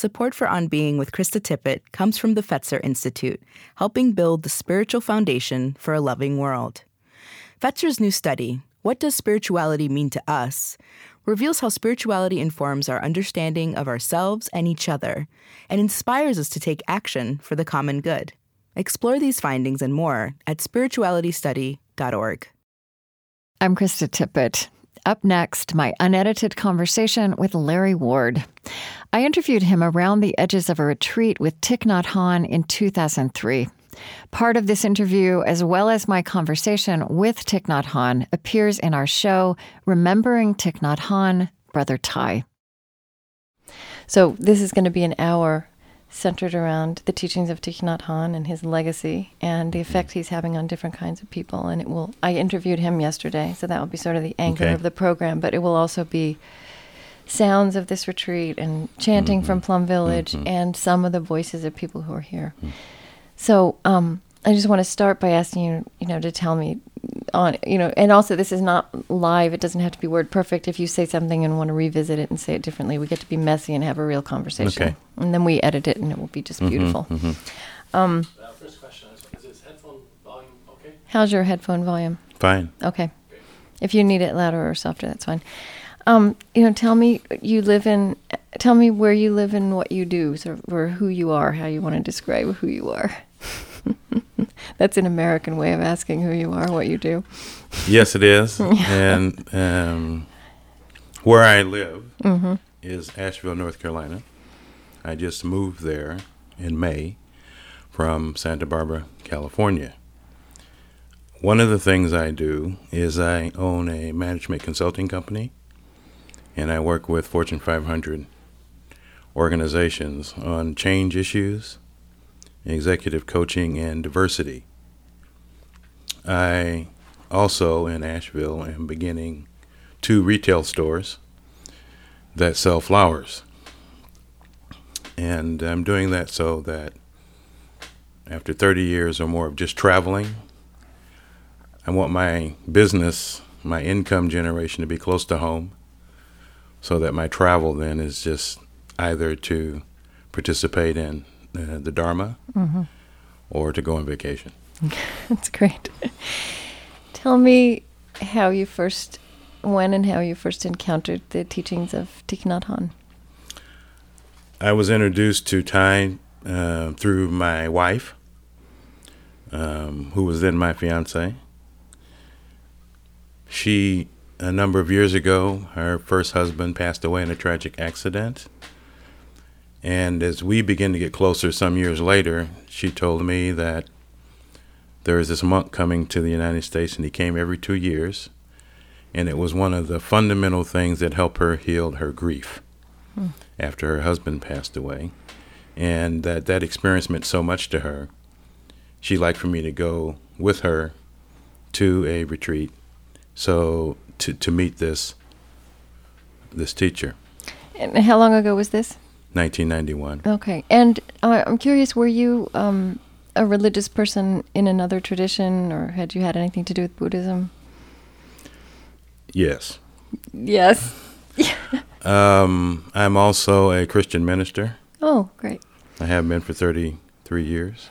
Support for On Being with Krista Tippett comes from the Fetzer Institute, helping build the spiritual foundation for a loving world. Fetzer's new study, What Does Spirituality Mean to Us? reveals how spirituality informs our understanding of ourselves and each other and inspires us to take action for the common good. Explore these findings and more at spiritualitystudy.org. I'm Krista Tippett. Up next, my unedited conversation with Larry Ward. I interviewed him around the edges of a retreat with Thich Nhat Hanh in 2003. Part of this interview, as well as my conversation with Thich Nhat Hanh, appears in our show, Remembering Thich Nhat Hanh, Brother Thay. So, this is going to be an hour centered around the teachings of Thich Nhat Hanh and his legacy and the effect mm-hmm. he's having on different kinds of people. And it will, I interviewed him yesterday, so that will be sort of the anchor Okay. of the program, but it will also be sounds of this retreat and chanting from mm-hmm. Plum Village mm-hmm. and some of the voices of people who are here. Mm. So, um, I just want to start by asking you, you know, to tell me on, you know, and also this is not live. It doesn't have to be word perfect. If you say something and want to revisit it and say it differently, we get to be messy and have a real conversation. Okay. And then we edit it and it will be just beautiful. Uh, first question is, is headphone volume okay? How's your headphone volume? Fine. Okay. If you need it louder or softer, that's fine. Um, you know, tell me you live in. Tell me where you live and what you do, sort of, or who you are, how you want to describe who you are. that's an American way of asking who you are, what you do. Yes, it is. and um, where I live is Asheville, North Carolina. I just moved there in May from Santa Barbara, California. One of the things I do is I own a management consulting company, and I work with Fortune 500 organizations on change issues, executive coaching, and diversity. I also in Asheville am beginning two retail stores that sell flowers. And I'm doing that so that after 30 years or more of just traveling, I want my business, my income generation to be close to home so that my travel then is just either to participate in uh, the Dharma or to go on vacation. That's great. tell me how you first, when and how you first encountered the teachings of Thich Nhat Hanh. I was introduced to Thay uh, through my wife, um, who was then my fiance. She, a number of years ago, her first husband passed away in a tragic accident. And as we began to get closer some years later, she told me that there is this monk coming to the United States, and he came every two years. And it was one of the fundamental things that helped her heal her grief hmm. after her husband passed away, and that that experience meant so much to her. She'd like for me to go with her to a retreat, so to to meet this this teacher. And how long ago was this? 1991. Okay. And uh, I'm curious, were you um, a religious person in another tradition, or had you had anything to do with Buddhism? Yes. Yes. Um, I'm also a Christian minister. Oh, great. I have been for 33 years.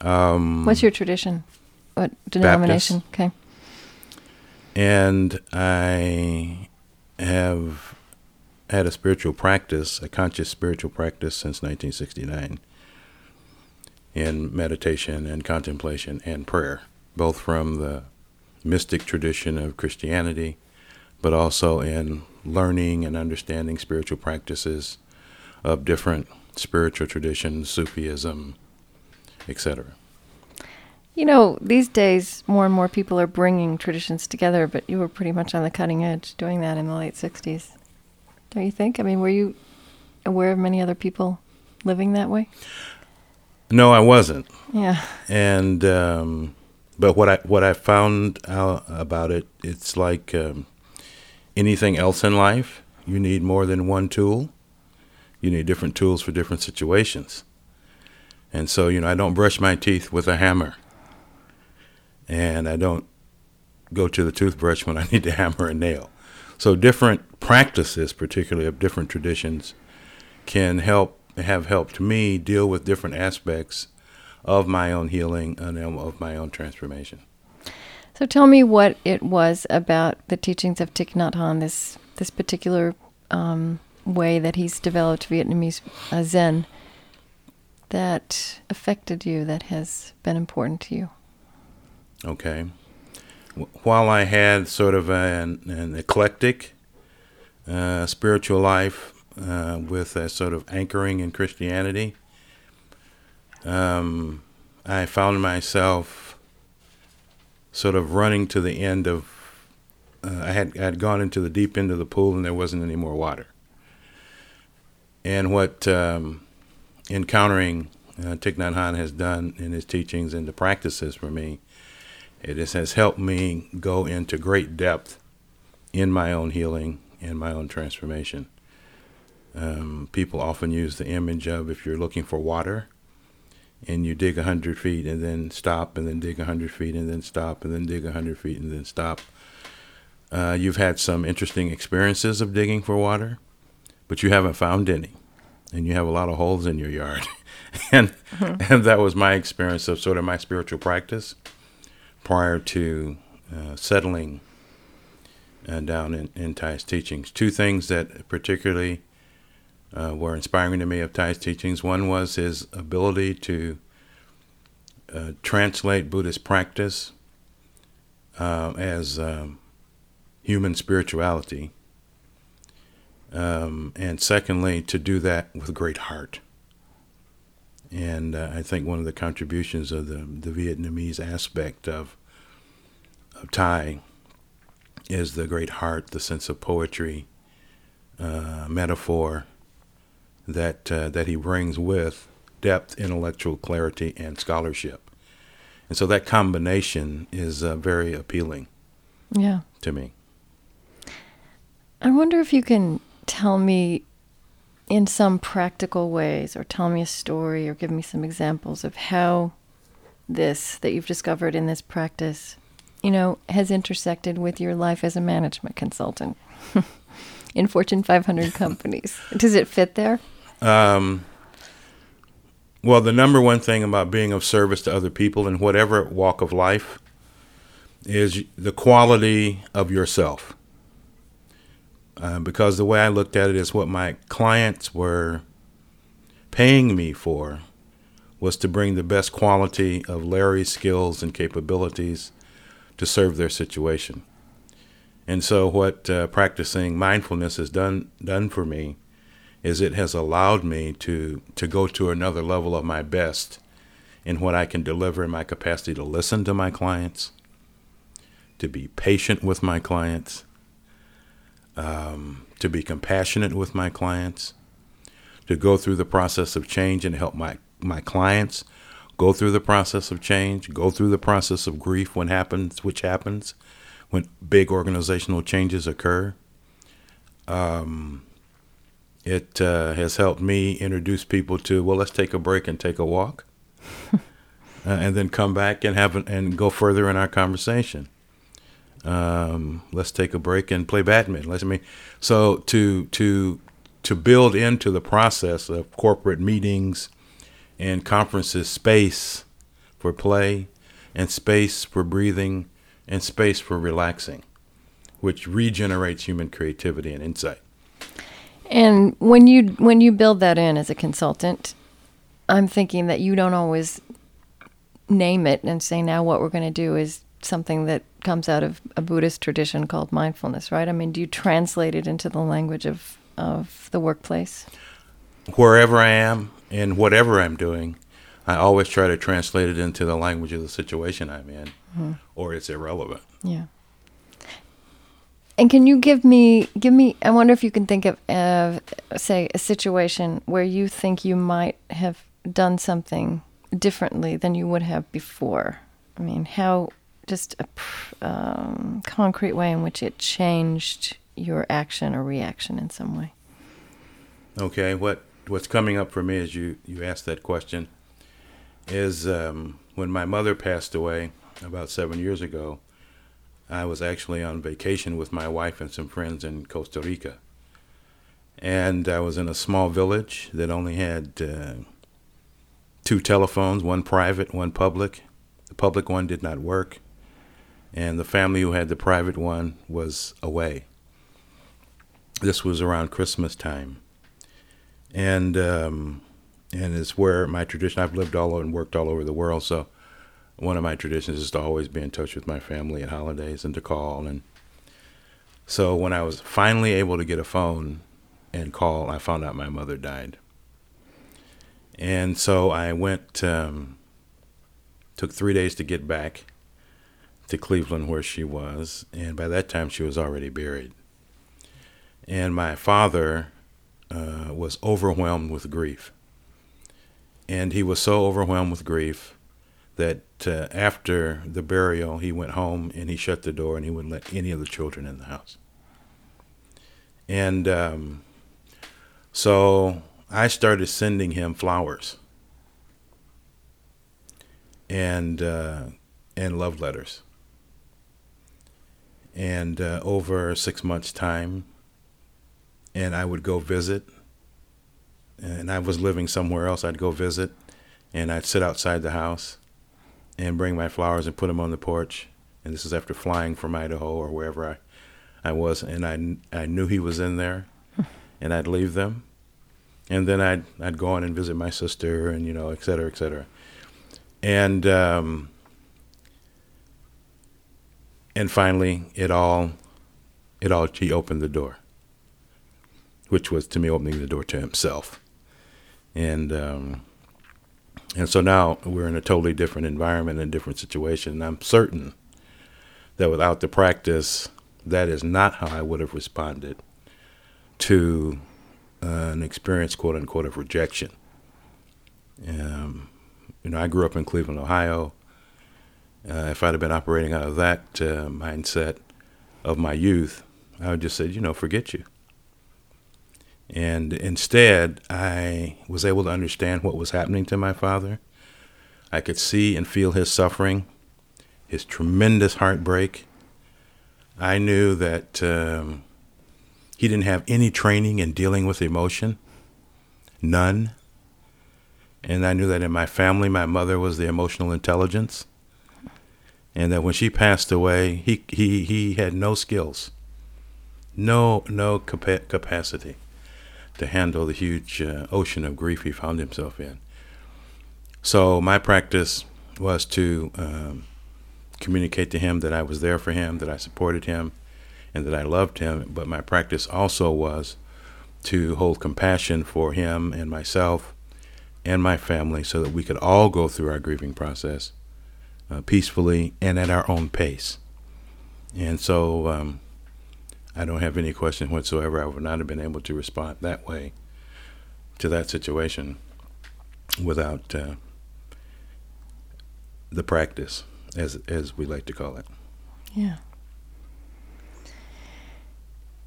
Um, What's your tradition? What denomination? Okay. and I have had a spiritual practice, a conscious spiritual practice since 1969 in meditation and contemplation and prayer, both from the mystic tradition of Christianity, but also in learning and understanding spiritual practices of different spiritual traditions, Sufism, etc. You know, these days, more and more people are bringing traditions together, but you were pretty much on the cutting edge doing that in the late 60s. Don't you think? I mean, were you aware of many other people living that way? No, I wasn't. Yeah. and um, but what I what I found out about it, it's like um, anything else in life. You need more than one tool. You need different tools for different situations. And so, you know, I don't brush my teeth with a hammer, and I don't go to the toothbrush when I need to hammer a nail. So, different practices, particularly of different traditions, can help have helped me deal with different aspects of my own healing and of my own transformation. So tell me what it was about the teachings of Thich Nhat Hanh, this this particular um, way that he's developed Vietnamese uh, Zen, that affected you, that has been important to you. Okay. While I had sort of an, an eclectic uh, spiritual life uh, with a sort of anchoring in Christianity, um, I found myself sort of running to the end of. Uh, I had I had gone into the deep end of the pool and there wasn't any more water. And what um, encountering uh, Thich Nhat Hanh has done in his teachings and the practices for me, it has helped me go into great depth in my own healing and my own transformation. Um, people often use the image of if you're looking for water and you dig 100 feet and then stop and then dig 100 feet and then stop and then dig 100 feet and then stop. Uh, you've had some interesting experiences of digging for water, but you haven't found any. And you have a lot of holes in your yard. and, mm-hmm. and that was my experience of sort of my spiritual practice prior to uh, settling uh, down in, in teachings. Two things that particularly uh, were inspiring to me of Thay's teachings. One was his ability to uh, translate Buddhist practice uh, as um, human spirituality. Um, and secondly, to do that with great heart. And uh, I think one of the contributions of the, the Vietnamese aspect of, of Thay is the great heart, the sense of poetry, uh, metaphor, that uh, that he brings with depth, intellectual clarity, and scholarship. And so that combination is uh, very appealing. Yeah. To me. I wonder if you can tell me in some practical ways or tell me a story or give me some examples of how this that you've discovered in this practice, you know, has intersected with your life as a management consultant in Fortune 500 companies. Does it fit there? Um, well, the number one thing about being of service to other people in whatever walk of life is the quality of yourself. Uh, because the way I looked at it is what my clients were paying me for was to bring the best quality of Larry's skills and capabilities to serve their situation. And so, what uh, practicing mindfulness has done done for me is it has allowed me to to go to another level of my best in what I can deliver in my capacity to listen to my clients, to be patient with my clients, um, to be compassionate with my clients, to go through the process of change and help my, my clients go through the process of change, go through the process of grief when happens, which happens when big organizational changes occur. Um, it uh, has helped me introduce people to well let's take a break and take a walk uh, and then come back and have an, and go further in our conversation um, let's take a break and play badminton. Let's I mean so to to to build into the process of corporate meetings and conferences space for play and space for breathing and space for relaxing which regenerates human creativity and insight. And when you when you build that in as a consultant, I'm thinking that you don't always name it and say now what we're going to do is something that comes out of a Buddhist tradition called mindfulness, right? I mean, do you translate it into the language of of the workplace? Wherever I am and whatever I'm doing, I always try to translate it into the language of the situation I'm in, mm-hmm. or it's irrelevant. Yeah. And can you give me give me? I wonder if you can think of, uh, say, a situation where you think you might have done something differently than you would have before. I mean, how just a um, concrete way in which it changed your action or reaction in some way. Okay, what what's coming up for me as you you asked that question is um, when my mother passed away about seven years ago. I was actually on vacation with my wife and some friends in Costa Rica. And I was in a small village that only had uh, two telephones, one private, one public. The public one did not work, and the family who had the private one was away. This was around Christmas time, and um, and it's where my tradition. I've lived all over and worked all over the world, so one of my traditions is to always be in touch with my family at holidays and to call. And so when I was finally able to get a phone and call, I found out my mother died. And so I went, um, took three days to get back to Cleveland where she was. And by that time, she was already buried. And my father uh, was overwhelmed with grief. And he was so overwhelmed with grief that uh, after the burial, he went home and he shut the door and he wouldn't let any of the children in the house. And um, so I started sending him flowers and uh, and love letters. And uh, over six months' time, and I would go visit. And I was living somewhere else. I'd go visit, and I'd sit outside the house, and bring my flowers and put them on the porch. And this is after flying from Idaho or wherever I, I was, and I I knew he was in there, and I'd leave them, and then I'd I'd go on and visit my sister, and you know, et cetera, et cetera, and um, and finally, it all, it all. He opened the door, which was to me opening the door to himself, and. Um, and so now we're in a totally different environment and different situation. And I'm certain that without the practice, that is not how I would have responded to uh, an experience, quote unquote, of rejection. Um, you know, I grew up in Cleveland, Ohio. Uh, if I'd have been operating out of that uh, mindset of my youth, I would just said, you know, forget you. And instead, I was able to understand what was happening to my father. I could see and feel his suffering, his tremendous heartbreak. I knew that um, he didn't have any training in dealing with emotion, none. And I knew that in my family, my mother was the emotional intelligence. And that when she passed away, he, he, he had no skills, no, no capa- capacity to handle the huge uh, ocean of grief he found himself in. So my practice was to um, communicate to him that I was there for him, that I supported him, and that I loved him. But my practice also was to hold compassion for him and myself and my family so that we could all go through our grieving process uh, peacefully and at our own pace. And so um, I don't have any question whatsoever. I would not have been able to respond that way to that situation without uh, the practice, as as we like to call it. Yeah.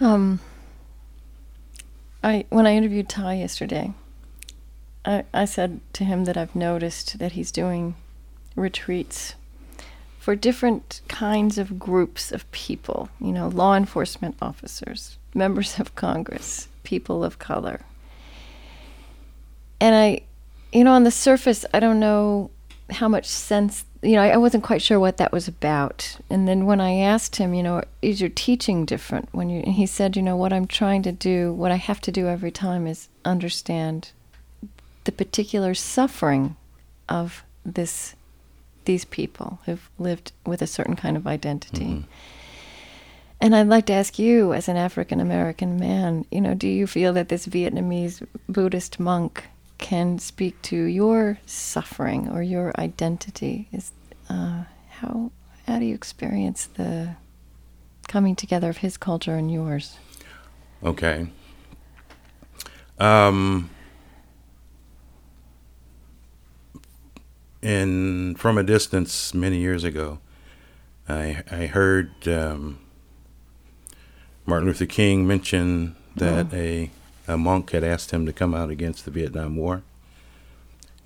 Um. I when I interviewed Thay yesterday, I I said to him that I've noticed that he's doing retreats for different kinds of groups of people, you know, law enforcement officers, members of Congress, people of color. And I, you know, on the surface, I don't know how much sense, you know, I, wasn't quite sure what that was about. And then when I asked him, you know, is your teaching different when you, he said, you know, what I'm trying to do, what I have to do every time is understand the particular suffering of this these people who've lived with a certain kind of identity. Mm-hmm. And I'd like to ask you, as an African American man, you know, do you feel that this Vietnamese Buddhist monk can speak to your suffering or your identity? Is uh, how how do you experience the coming together of his culture and yours? Okay. Um, and from a distance many years ago, I I heard um, Martin Luther King mention that oh. a a monk had asked him to come out against the Vietnam War,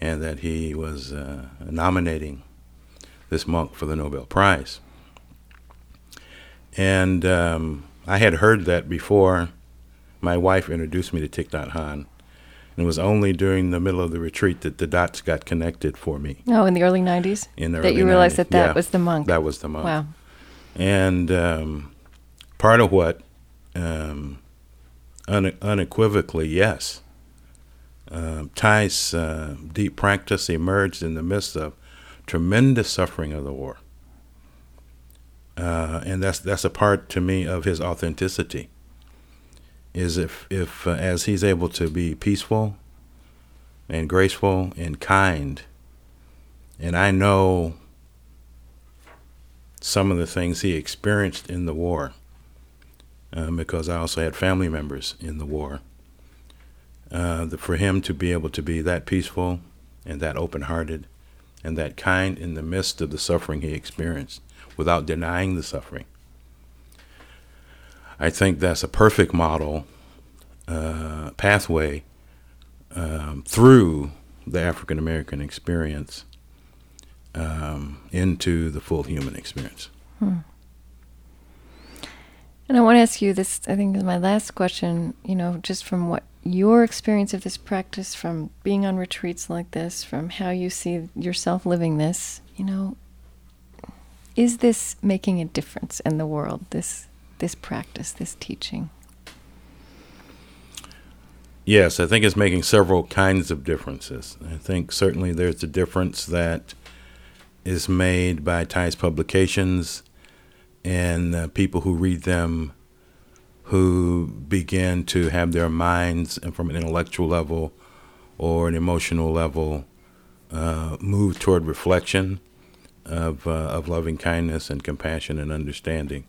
and that he was uh, nominating this monk for the Nobel Prize. And um, I had heard that before my wife introduced me to Thich Nhat Hanh. And it was only during the middle of the retreat that the dots got connected for me. Oh, in the early 90s? In the that early you realized 90s. that that Yeah, was the monk. That was the monk. wow. And um, part of what, um, une- unequivocally, yes, um, Thay's uh, deep practice emerged in the midst of tremendous suffering of the war. Uh, and that's that's a part to me of his authenticity. Is if if uh, as he's able to be peaceful, and graceful and kind, and I know some of the things he experienced in the war, um, because I also had family members in the war. Uh, the, for him to be able to be that peaceful and that open-hearted and that kind in the midst of the suffering he experienced without denying the suffering. I think that's a perfect model uh, pathway um, through the African American experience um, into the full human experience. And I want to ask you this, I think is my last question, you know, just from what your experience of this practice, from being on retreats like this, from how you see yourself living this, you know, is this making a difference in the world, this this practice, this teaching? Yes, I think it's making several kinds of differences. I think certainly there's a difference that is made by Thay's publications and uh, people who read them who begin to have their minds and from an intellectual level or an emotional level uh, move toward reflection of, uh, of loving kindness and compassion and understanding.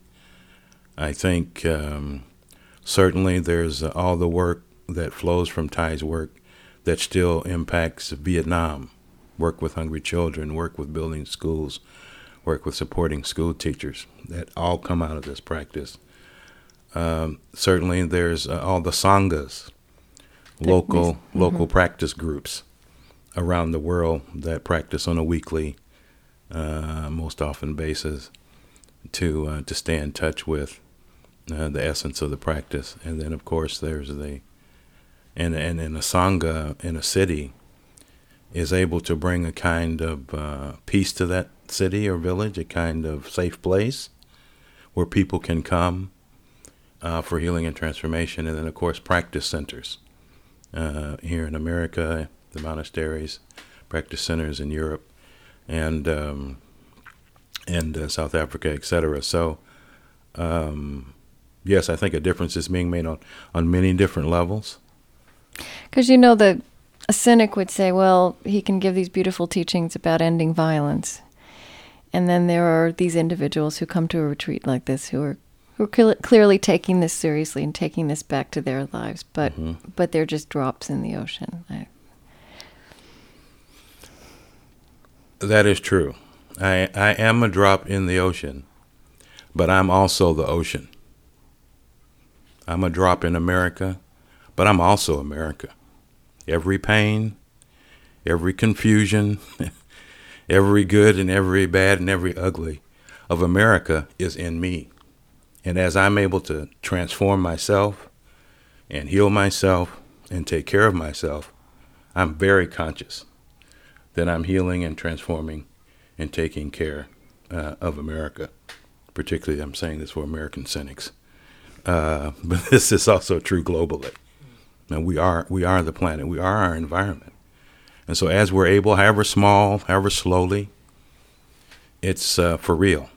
I think um, certainly there's uh, all the work that flows from Thay's work that still impacts Vietnam. Work with hungry children, work with building schools, work with supporting school teachers. That all come out of this practice. Um, certainly, there's uh, all the sanghas, local local practice groups around the world that practice on a weekly, uh, most often basis, to uh, to stay in touch with uh, the essence of the practice. And then, of course, there's the and and in a sangha in a city is able to bring a kind of uh, peace to that city or village, a kind of safe place where people can come uh, for healing and transformation. And then, of course, practice centers uh, here in America, the monasteries, practice centers in Europe, and um, and uh, South Africa, etc. So. Um, yes, I think a difference is being made on, on many different levels. Because you know that a cynic would say, well, he can give these beautiful teachings about ending violence. And then there are these individuals who come to a retreat like this who are who are cle- clearly taking this seriously and taking this back to their lives, but mm-hmm. but they're just drops in the ocean. I, That is true. I, I am a drop in the ocean, but I'm also the ocean. I'm a drop in America, but I'm also America. Every pain, every confusion, every good and every bad and every ugly of America is in me. And as I'm able to transform myself and heal myself and take care of myself, I'm very conscious that I'm healing and transforming and taking care uh, of America. Particularly, I'm saying this for American cynics, uh, but this is also true globally. And we are we are the planet. We are our environment. And so, as we're able, however small, however slowly, it's uh, for real.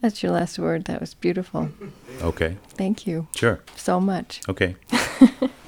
that's your last word. That was beautiful. Okay, Thank you sure. so much. Okay.